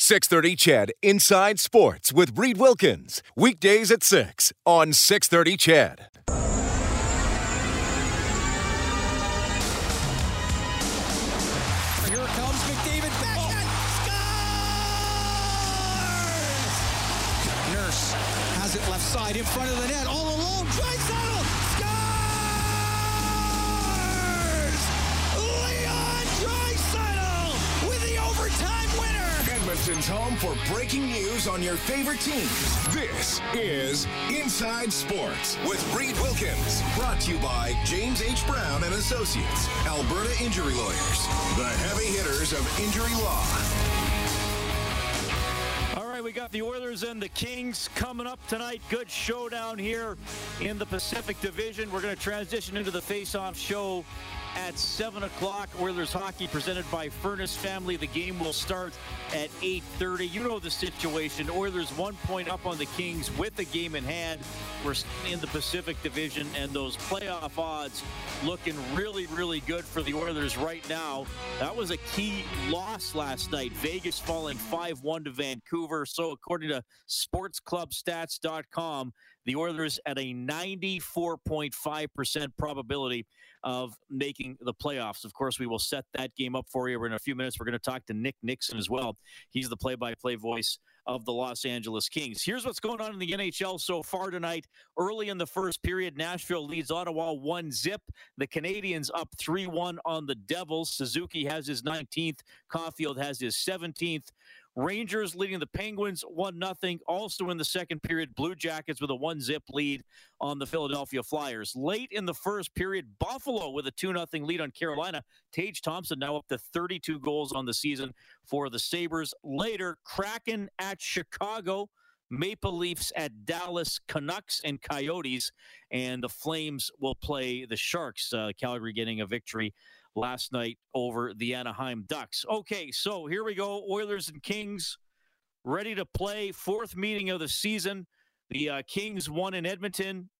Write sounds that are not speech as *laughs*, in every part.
630 CHED Inside Sports with Reed Wilkins. Weekdays at 6 on 630 CHED. Here comes McDavid backhand. Scores! Nurse has it left side in front of the net. All Home for breaking news on your favorite teams. This is Inside Sports with Reed Wilkins. Brought to you by James H. Brown and Associates, Alberta Injury Lawyers, the heavy hitters of injury law. All right, we got the Oilers and the Kings coming up tonight. Good showdown here in the Pacific Division. We're going to transition into the face-off show at 7 o'clock. Oilers hockey presented by Furnace Family. The game will start at 8.30. You know the situation. Oilers one point up on the Kings with the game in hand. We're in the Pacific Division, and those playoff odds looking really, really good for the Oilers right now. That was a key loss last night. Vegas falling 5-1 to Vancouver. So according to sportsclubstats.com, the Oilers at a 94.5% probability of making the playoffs. Of course, we will set that game up for you. In a few minutes, we're going to talk to Nick Nickson as well. He's the play by play voice of the Los Angeles Kings. Here's what's going on in the NHL so far tonight. Early in the first period, Nashville leads Ottawa 1 zip. The Canadiens up 3 1 on the Devils. Suzuki has his 19th, Caufield has his 17th. Rangers leading the Penguins 1 0. Also in the second period, Blue Jackets with a 1 zip lead on the Philadelphia Flyers. Late in the first period, Buffalo with a 2 0 lead on Carolina. Tage Thompson now up to 32 goals on the season for the Sabres. Later, Kraken at Chicago. Maple Leafs at Dallas, Canucks and Coyotes, and the Flames will play the Sharks. Uh, Calgary getting a victory last night over the Anaheim Ducks. Okay, so here we go. Oilers and Kings ready to play. Fourth meeting of the season. The uh, Kings won in Edmonton.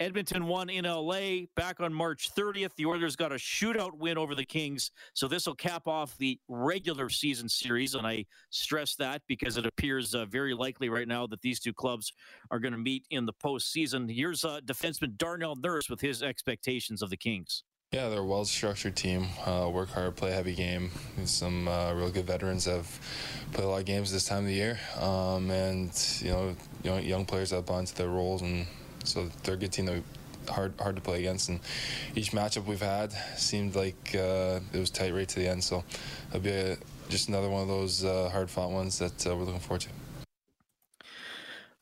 Edmonton won in LA back on March 30th. The Oilers got a shootout win over the Kings. So this will cap off the regular season series. And I stress that because it appears uh, very likely right now that these two clubs are going to meet in the postseason. Here's uh, defenseman Darnell Nurse with his expectations of the Kings. Yeah, they're a well-structured team. Uh, work hard, play a heavy game. Some uh, real good veterans have played a lot of games this time of the year, um, and you know, young, young players have onto their roles, and so they're a good team that hard hard to play against. And each matchup we've had seemed like uh, it was tight right to the end. So it'll be a, just another one of those uh, hard-fought ones that uh, we're looking forward to.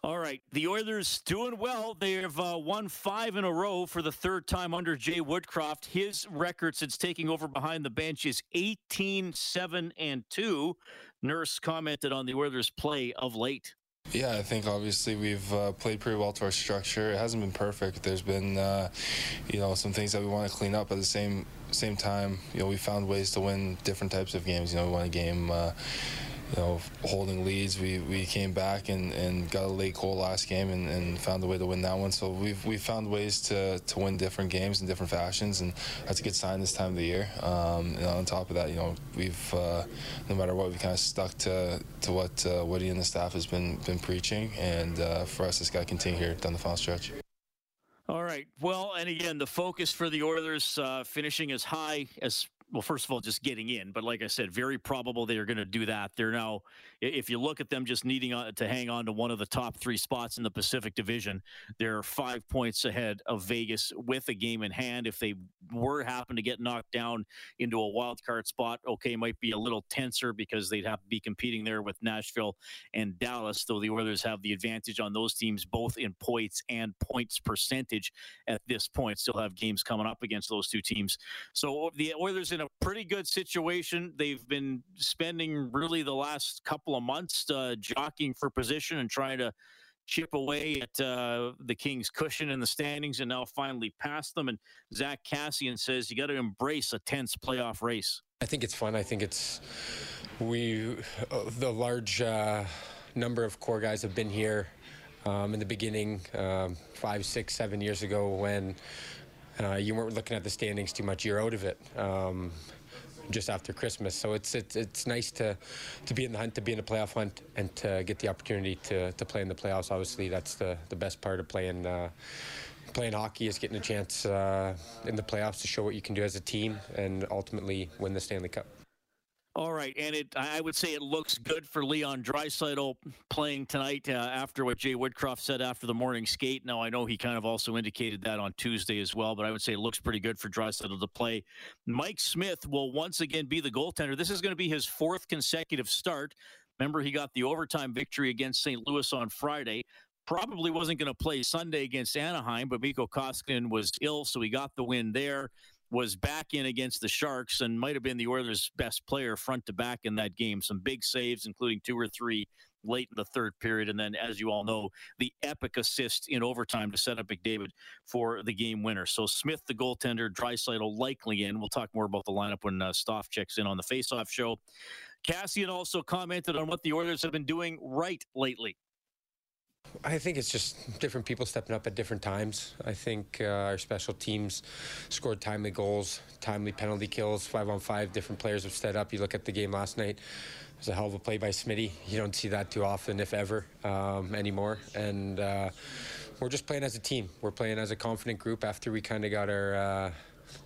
All right, the Oilers doing well. They have uh, won five in a row for the third time under Jay Woodcroft. His record since taking over behind the bench is 18 7 and 2. Nurse commented on the Oilers' play of late. Yeah, I think obviously we've uh, played pretty well to our structure. It hasn't been perfect. There's been, uh, you know, some things that we want to clean up. At the same same time, you know, we found ways to win different types of games. You know, we won a game. Uh, you know, holding leads. We, we came back and, and got a late goal last game and, and found a way to win that one. So we've we found ways to, to win different games in different fashions, and that's a good sign this time of the year. Um, and on top of that, you know, we've uh, no matter what, we kind of stuck to to what uh, Woody and the staff has been been preaching, and uh, for us, it's got to continue here down the final stretch. All right. Well, and again, the focus for the Oilers uh, finishing as high as well, first of all, just getting in. But like I said, very probable they are going to do that. They're now, if you look at them just needing to hang on to one of the top three spots in the Pacific Division, they're five points ahead of Vegas with a game in hand. If they were happen to get knocked down into a wild card spot, okay, might be a little tenser because they'd have to be competing there with Nashville and Dallas. Though the Oilers have the advantage on those teams both in points and points percentage at this point. Still have games coming up against those two teams. So the Oilers in a pretty good situation. They've been spending really the last couple of months uh, jockeying for position and trying to chip away at uh, the Kings' cushion in the standings, and now finally past them. And Zack Kassian says you got to embrace a tense playoff race. I think it's fun. I think it's we uh, the large uh, number of core guys have been here um, in the beginning, um, five, six, seven years ago when uh, you weren't looking at the standings too much. You're out of it. Um, just after Christmas, so it's it's it's nice to to be in the hunt, to be in the playoff hunt, and to get the opportunity to, to play in the playoffs. Obviously, that's the, the best part of playing uh, playing hockey is getting a chance uh, in the playoffs to show what you can do as a team and ultimately win the Stanley Cup. All right, and it I would say it looks good for Leon Draisaitl playing tonight uh, after what Jay Woodcroft said after the morning skate. Now I know he kind of also indicated that on Tuesday as well, but I would say it looks pretty good for Draisaitl to play. Mike Smith will once again be the goaltender. This is going to be his fourth consecutive start. Remember, he got the overtime victory against St. Louis on Friday. Probably wasn't going to play Sunday against Anaheim, but Mikko Koskinen was ill, so he got the win there was back in against the Sharks and might have been the Oilers' best player front to back in that game. Some big saves, including two or three late in the third period. And then, as you all know, the epic assist in overtime to set up McDavid for the game winner. So Smith, the goaltender, Draisaitl likely in. We'll talk more about the lineup when uh, Stoff checks in on the faceoff show. Kassian also commented on what the Oilers have been doing right lately. I think it's just different people stepping up at different times. I think uh, our special teams scored timely goals, timely penalty kills, five on five. Different players have stepped up. You look at the game last night. It was a hell of a play by Smitty. You don't see that too often, if ever, um, anymore. And uh, we're just playing as a team. We're playing as a confident group. After we kind of got our uh,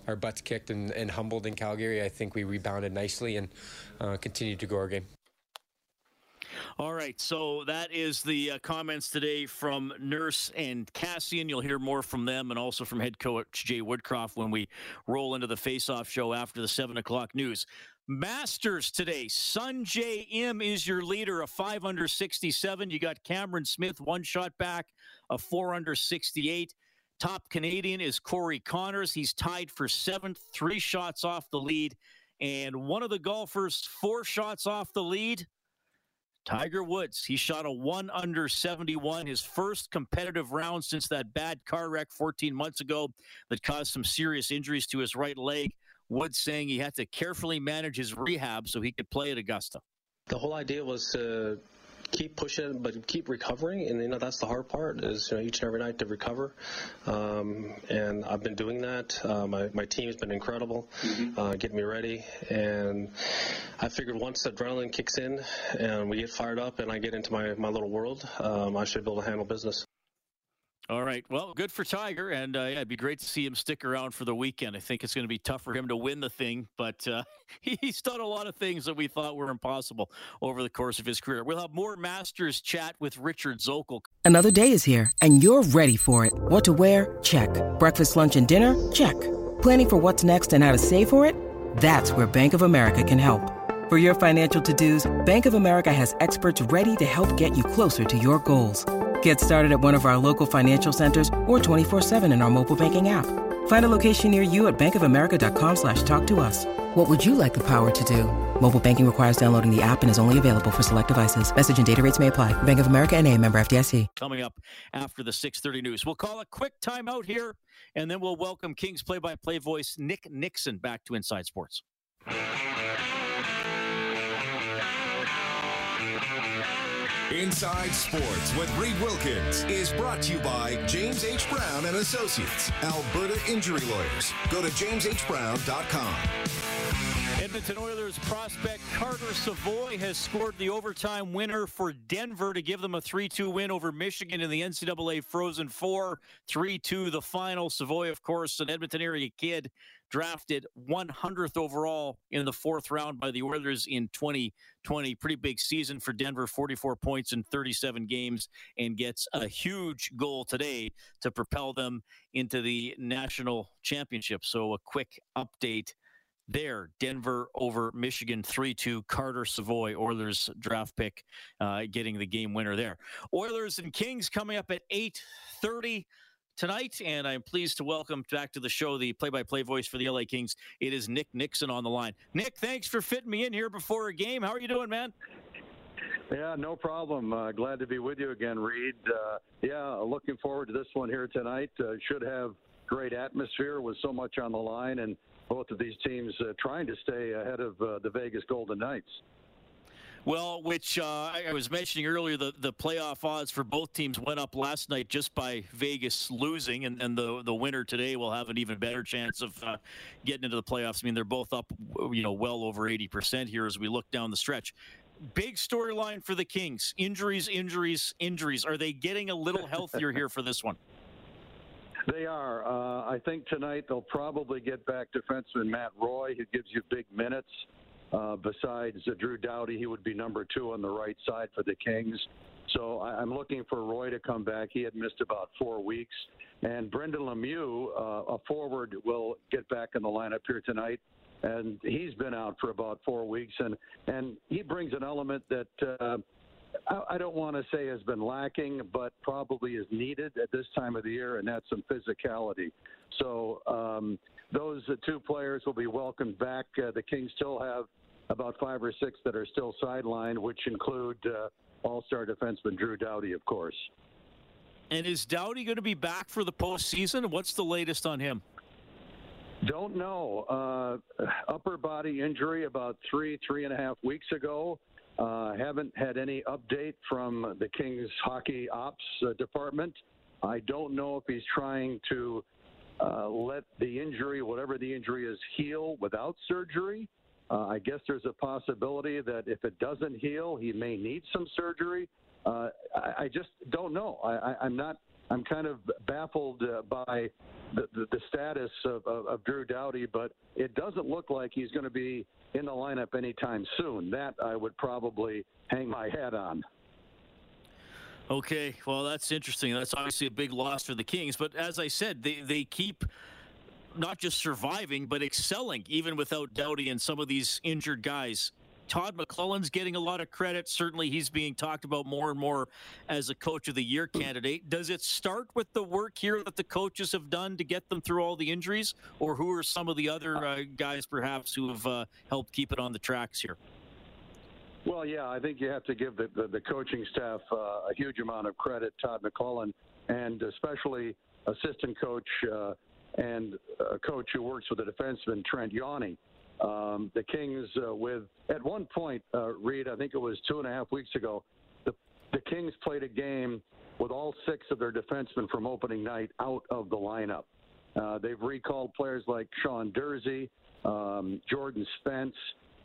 our butts kicked and, and, humbled in Calgary, I think we rebounded nicely and uh, continued to go our game. All right, so that is the uh, comments today from Nurse and Kassian. You'll hear more from them and also from head coach Jay Woodcroft when we roll into the face-off show after the seven o'clock news. Masters today. Sungjae Im is your leader, a five under 67. You got Cameron Smith, one shot back, a four under 68. Top Canadian is Corey Conners. He's tied for seventh, three shots off the lead. And one of the golfers, four shots off the lead, Tiger Woods, he shot a one under 71, his first competitive round since that bad car wreck 14 months ago that caused some serious injuries to his right leg. Woods saying he had to carefully manage his rehab so he could play at Augusta. The whole idea was to keep pushing, but keep recovering. And you know that's the hard part is you know each and every night to recover. Um, and I've been doing that. Uh, my my team's been incredible, mm-hmm. uh, getting me ready. And I figured once the adrenaline kicks in and we get fired up and I get into my my little world, um, I should be able to handle business. All right. Well, good for Tiger, and uh, yeah, it'd be great to see him stick around for the weekend. I think it's going to be tough for him to win the thing, but uh, *laughs* he's done a lot of things that we thought were impossible over the course of his career. We'll have more Masters chat with Richard Zokol. Another day is here, and you're ready for it. What to wear? Check. Breakfast, lunch, and dinner? Check. Planning for what's next and how to save for it? That's where Bank of America can help. For your financial to-dos, Bank of America has experts ready to help get you closer to your goals. Get started at one of our local financial centers or 24-7 in our mobile banking app. Find a location near you at bankofamerica.com slash talk to us. What would you like the power to do? Mobile banking requires downloading the app and is only available for select devices. Message and data rates may apply. Bank of America and a member FDIC. Coming up after the 630 news. We'll call a quick timeout here, and then we'll welcome Kings play-by-play voice Nick Nickson back to Inside Sports. Inside Sports with Reed Wilkins is brought to you by James H. Brown and Associates, Alberta Injury Lawyers. Go to jameshbrown.com. Edmonton Oilers prospect Carter Savoie has scored the overtime winner for Denver to give them a 3 2 win over Michigan in the NCAA Frozen Four. 3 2 the final. Savoie, of course, an Edmonton area kid drafted 100th overall in the fourth round by the Oilers in 2020. Pretty big season for Denver, 44 points in 37 games, and gets a huge goal today to propel them into the national championship. So, a quick update there. Denver over Michigan 3 2. Carter Savoie, Oilers draft pick, uh, getting the game winner there. Oilers and Kings coming up at 8 30 tonight, and I'm pleased to welcome back to the show the play-by-play voice for the LA Kings. It is Nick Nickson on the line. Nick, thanks for fitting me in here before a game. How are you doing, man? Yeah, no problem. Uh, glad to be with you again, Reed. Uh, yeah, looking forward to this one here tonight. Uh, should have great atmosphere with so much on the line, and both of these teams uh, trying to stay ahead of uh, the Vegas Golden Knights. Well, which uh, I was mentioning earlier, the, the playoff odds for both teams went up last night just by Vegas losing, and, and the the winner today will have an even better chance of uh, getting into the playoffs. I mean, they're both up, you know, well over eighty percent here as we look down the stretch. Big storyline for the Kings: injuries, injuries, injuries. Are they getting a little *laughs* healthier here for this one? They are. Uh, I think tonight they'll probably get back defenseman Matt Roy, who gives you big minutes. Uh, besides uh, Drew Doughty, he would be number two on the right side for the Kings. So I, am looking for Roy to come back. He had missed about four weeks. And Brendan Lemieux, uh, a forward, will get back in the lineup here tonight. And he's been out for about four weeks. And, and he brings an element that uh, I, don't want to say has been lacking, but probably is needed at this time of the year, and that's some physicality. So um, those two players will be welcomed back. Uh, the Kings still have about five or six that are still sidelined, which include uh, All-Star defenseman Drew Doughty, of course. And is Doughty going to be back for the postseason? What's the latest on him? Don't know. Uh, upper body injury about three, three and a half weeks ago. Uh, haven't had any update from the Kings hockey ops uh, department. I don't know if he's trying to uh, let the injury, whatever the injury is, heal without surgery. Uh, I guess there's a possibility that if it doesn't heal, he may need some surgery. Uh, I, I, just don't know. I, am not. I'm kind of baffled uh, by the, the, the status of, of, of, Drew Doughty, but it doesn't look like he's going to be in the lineup anytime soon. That I would probably hang my hat on. Okay, well, that's interesting. That's obviously a big loss for the Kings. But as I said, they, they keep not just surviving, but excelling, even without Doughty and some of these injured guys. Todd McLellan's getting a lot of credit. Certainly, he's being talked about more and more as a coach of the year candidate. Does it start with the work here that the coaches have done to get them through all the injuries, or who are some of the other uh, guys perhaps who have uh, helped keep it on the tracks here? Well, yeah, I think you have to give the, the, the coaching staff uh, a huge amount of credit, Todd McLellan, and especially assistant coach uh, and a coach who works with the defenseman, Trent Yawney. Um, the Kings, uh, with at one point, uh, Reed, I think it was two and a half weeks ago, the, the Kings played a game with all six of their defensemen from opening night out of the lineup. Uh, they've recalled players like Sean Durzi, um, Jordan Spence,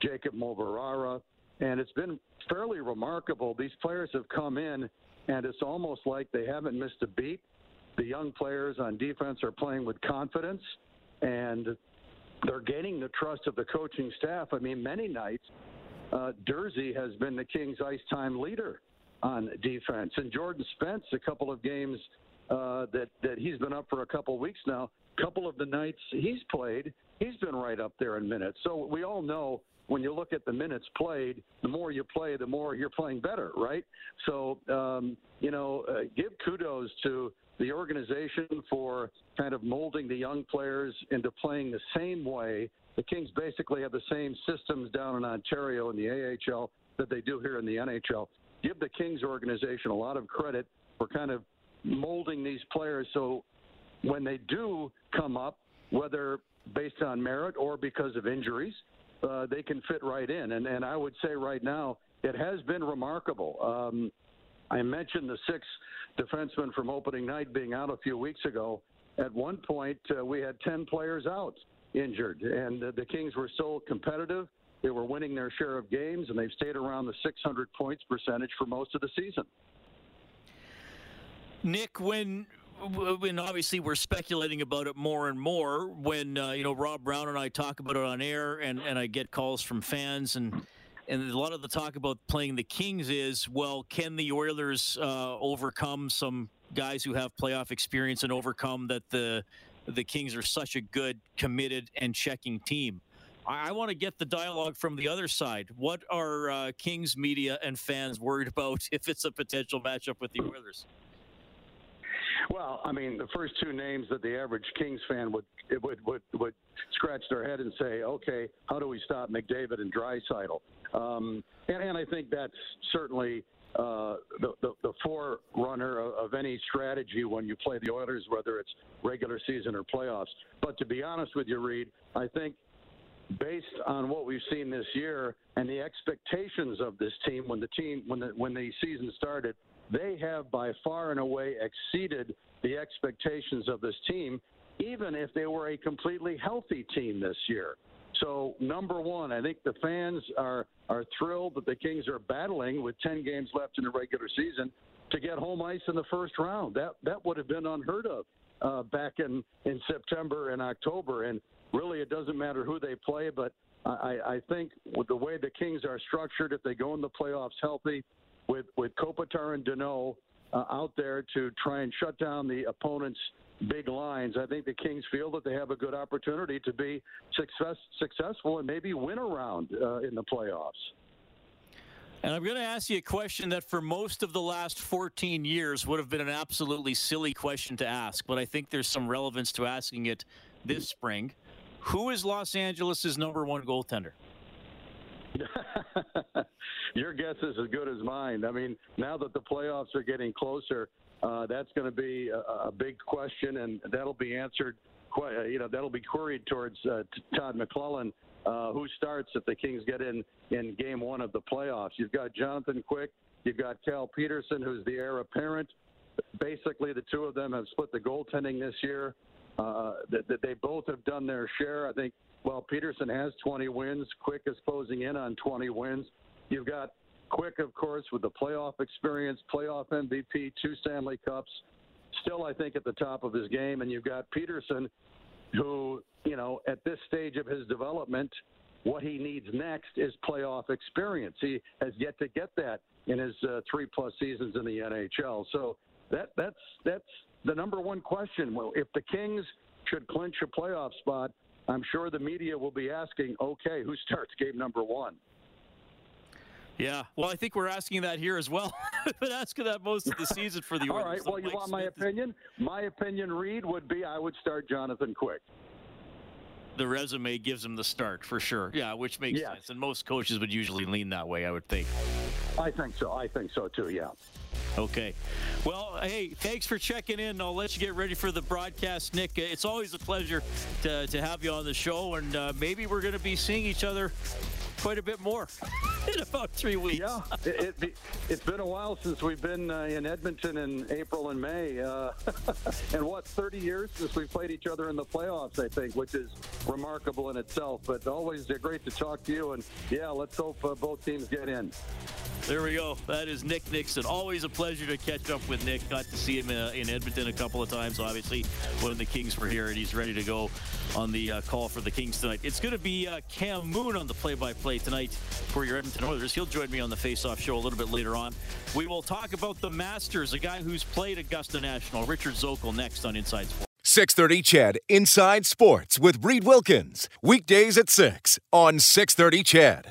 Jacob Moverare, and it's been fairly remarkable. These players have come in, and it's almost like they haven't missed a beat. The young players on defense are playing with confidence, and they're gaining the trust of the coaching staff. I mean, many nights, uh, Durzi has been the Kings' ice time leader on defense, and Jordan Spence, a couple of games uh, that that he's been up for a couple of weeks now. A couple of the nights he's played, he's been right up there in minutes. So we all know when you look at the minutes played, the more you play, the more you're playing better, right? So, um, you know, uh, give kudos to the organization for kind of molding the young players into playing the same way. The Kings basically have the same systems down in Ontario in the AHL that they do here in the NHL. Give the Kings organization a lot of credit for kind of molding these players so when they do come up, whether based on merit or because of injuries, uh, they can fit right in. And, and I would say right now, it has been remarkable. Um, I mentioned the six defensemen from opening night being out a few weeks ago. At one point, uh, we had 10 players out injured, and uh, the Kings were still competitive. They were winning their share of games, and they've stayed around the 600 points percentage for most of the season. Nick, when when obviously we're speculating about it more and more when uh, you know Rob Brown and I talk about it on air and, and I get calls from fans and and a lot of the talk about playing the Kings is well can the Oilers uh, overcome some guys who have playoff experience and overcome that the the Kings are such a good committed and checking team? I, I want to get the dialogue from the other side. What are uh, Kings media and fans worried about *laughs* if it's a potential matchup with the Oilers Well, I mean, the first two names that the average Kings fan would would would would scratch their head and say, okay, how do we stop McDavid and Draisaitl? Um, and, and I think that's certainly uh, the, the, the forerunner of, of any strategy when you play the Oilers, whether it's regular season or playoffs. But to be honest with you, Reed, I think based on what we've seen this year and the expectations of this team when the team when the when the season started, they have by far and away exceeded the expectations of this team, even if they were a completely healthy team this year. So number one, I think the fans are are thrilled that the Kings are battling with 10 games left in the regular season to get home ice in the first round. That that would have been unheard of uh, back in in September and October. And really, it doesn't matter who they play, but I, I think with the way the Kings are structured, if they go in the playoffs healthy, with with Kopitar and Danault uh, out there to try and shut down the opponent's big lines, I think the Kings feel that they have a good opportunity to be success, successful and maybe win a round uh, in the playoffs. And I'm going to ask you a question that for most of the last 14 years would have been an absolutely silly question to ask, but I think there's some relevance to asking it this spring. Who is Los Angeles' number one goaltender? *laughs* Your guess is as good as mine. I mean, now that the playoffs are getting closer, uh, that's going to be a, a, big question, and that'll be answered. Quite, uh, you know, that'll be queried towards uh, Todd McLellan, uh, who starts if the Kings get in in Game One of the playoffs. You've got Jonathan Quick, you've got Cal Petersen, who's the heir apparent. Basically, the two of them have split the goaltending this year. Uh, that, that they both have done their share. I think. Well, Petersen has 20 wins. Quick is closing in on 20 wins. You've got Quick, of course, with the playoff experience, playoff MVP, two Stanley Cups, still, I think, at the top of his game. And you've got Petersen, who, you know, at this stage of his development, what he needs next is playoff experience. He has yet to get that in his uh, three plus seasons in the NHL. So that that's that's the number one question. Well, if the Kings should clinch a playoff spot, I'm sure the media will be asking, okay, who starts game number one? Yeah, well, I think we're asking that here as well. *laughs* We've been asking that most of the season for the *laughs* All right. Well, you Mike want my Smith opinion? My opinion, Reed, would be I would start Jonathan Quick. The resume gives him the start for sure. Yeah, which makes Yes. sense. And most coaches would usually lean that way, I would think. I think so. I think so too. Yeah. Okay. Well, hey, thanks for checking in. I'll let you get ready for the broadcast, Nick. It's always a pleasure to, to have you on the show, and uh, maybe we're going to be seeing each other quite a bit more *laughs* in about three weeks. Yeah, *laughs* it, it, it's been a while since we've been uh, in Edmonton in April and May. Uh, *laughs* and what, 30 years since we played each other in the playoffs, I think, which is remarkable in itself. But always uh, great to talk to you. And yeah, let's hope uh, both teams get in. There we go. That is Nick Nickson. Always a pleasure to catch up with Nick. Got to see him uh, in Edmonton a couple of times, obviously, when the Kings were here, and he's ready to go on the uh, call for the Kings tonight. It's going to be uh, Cam Moon on the play-by-play tonight for your Edmonton Oilers. He'll join me on the face-off show a little bit later on. We will talk about the Masters, a guy who's played Augusta National, Richard Zokol, next on Inside Sports. 630 CHED Inside Sports with Reed Wilkins. Weekdays at 6 on 630 CHED.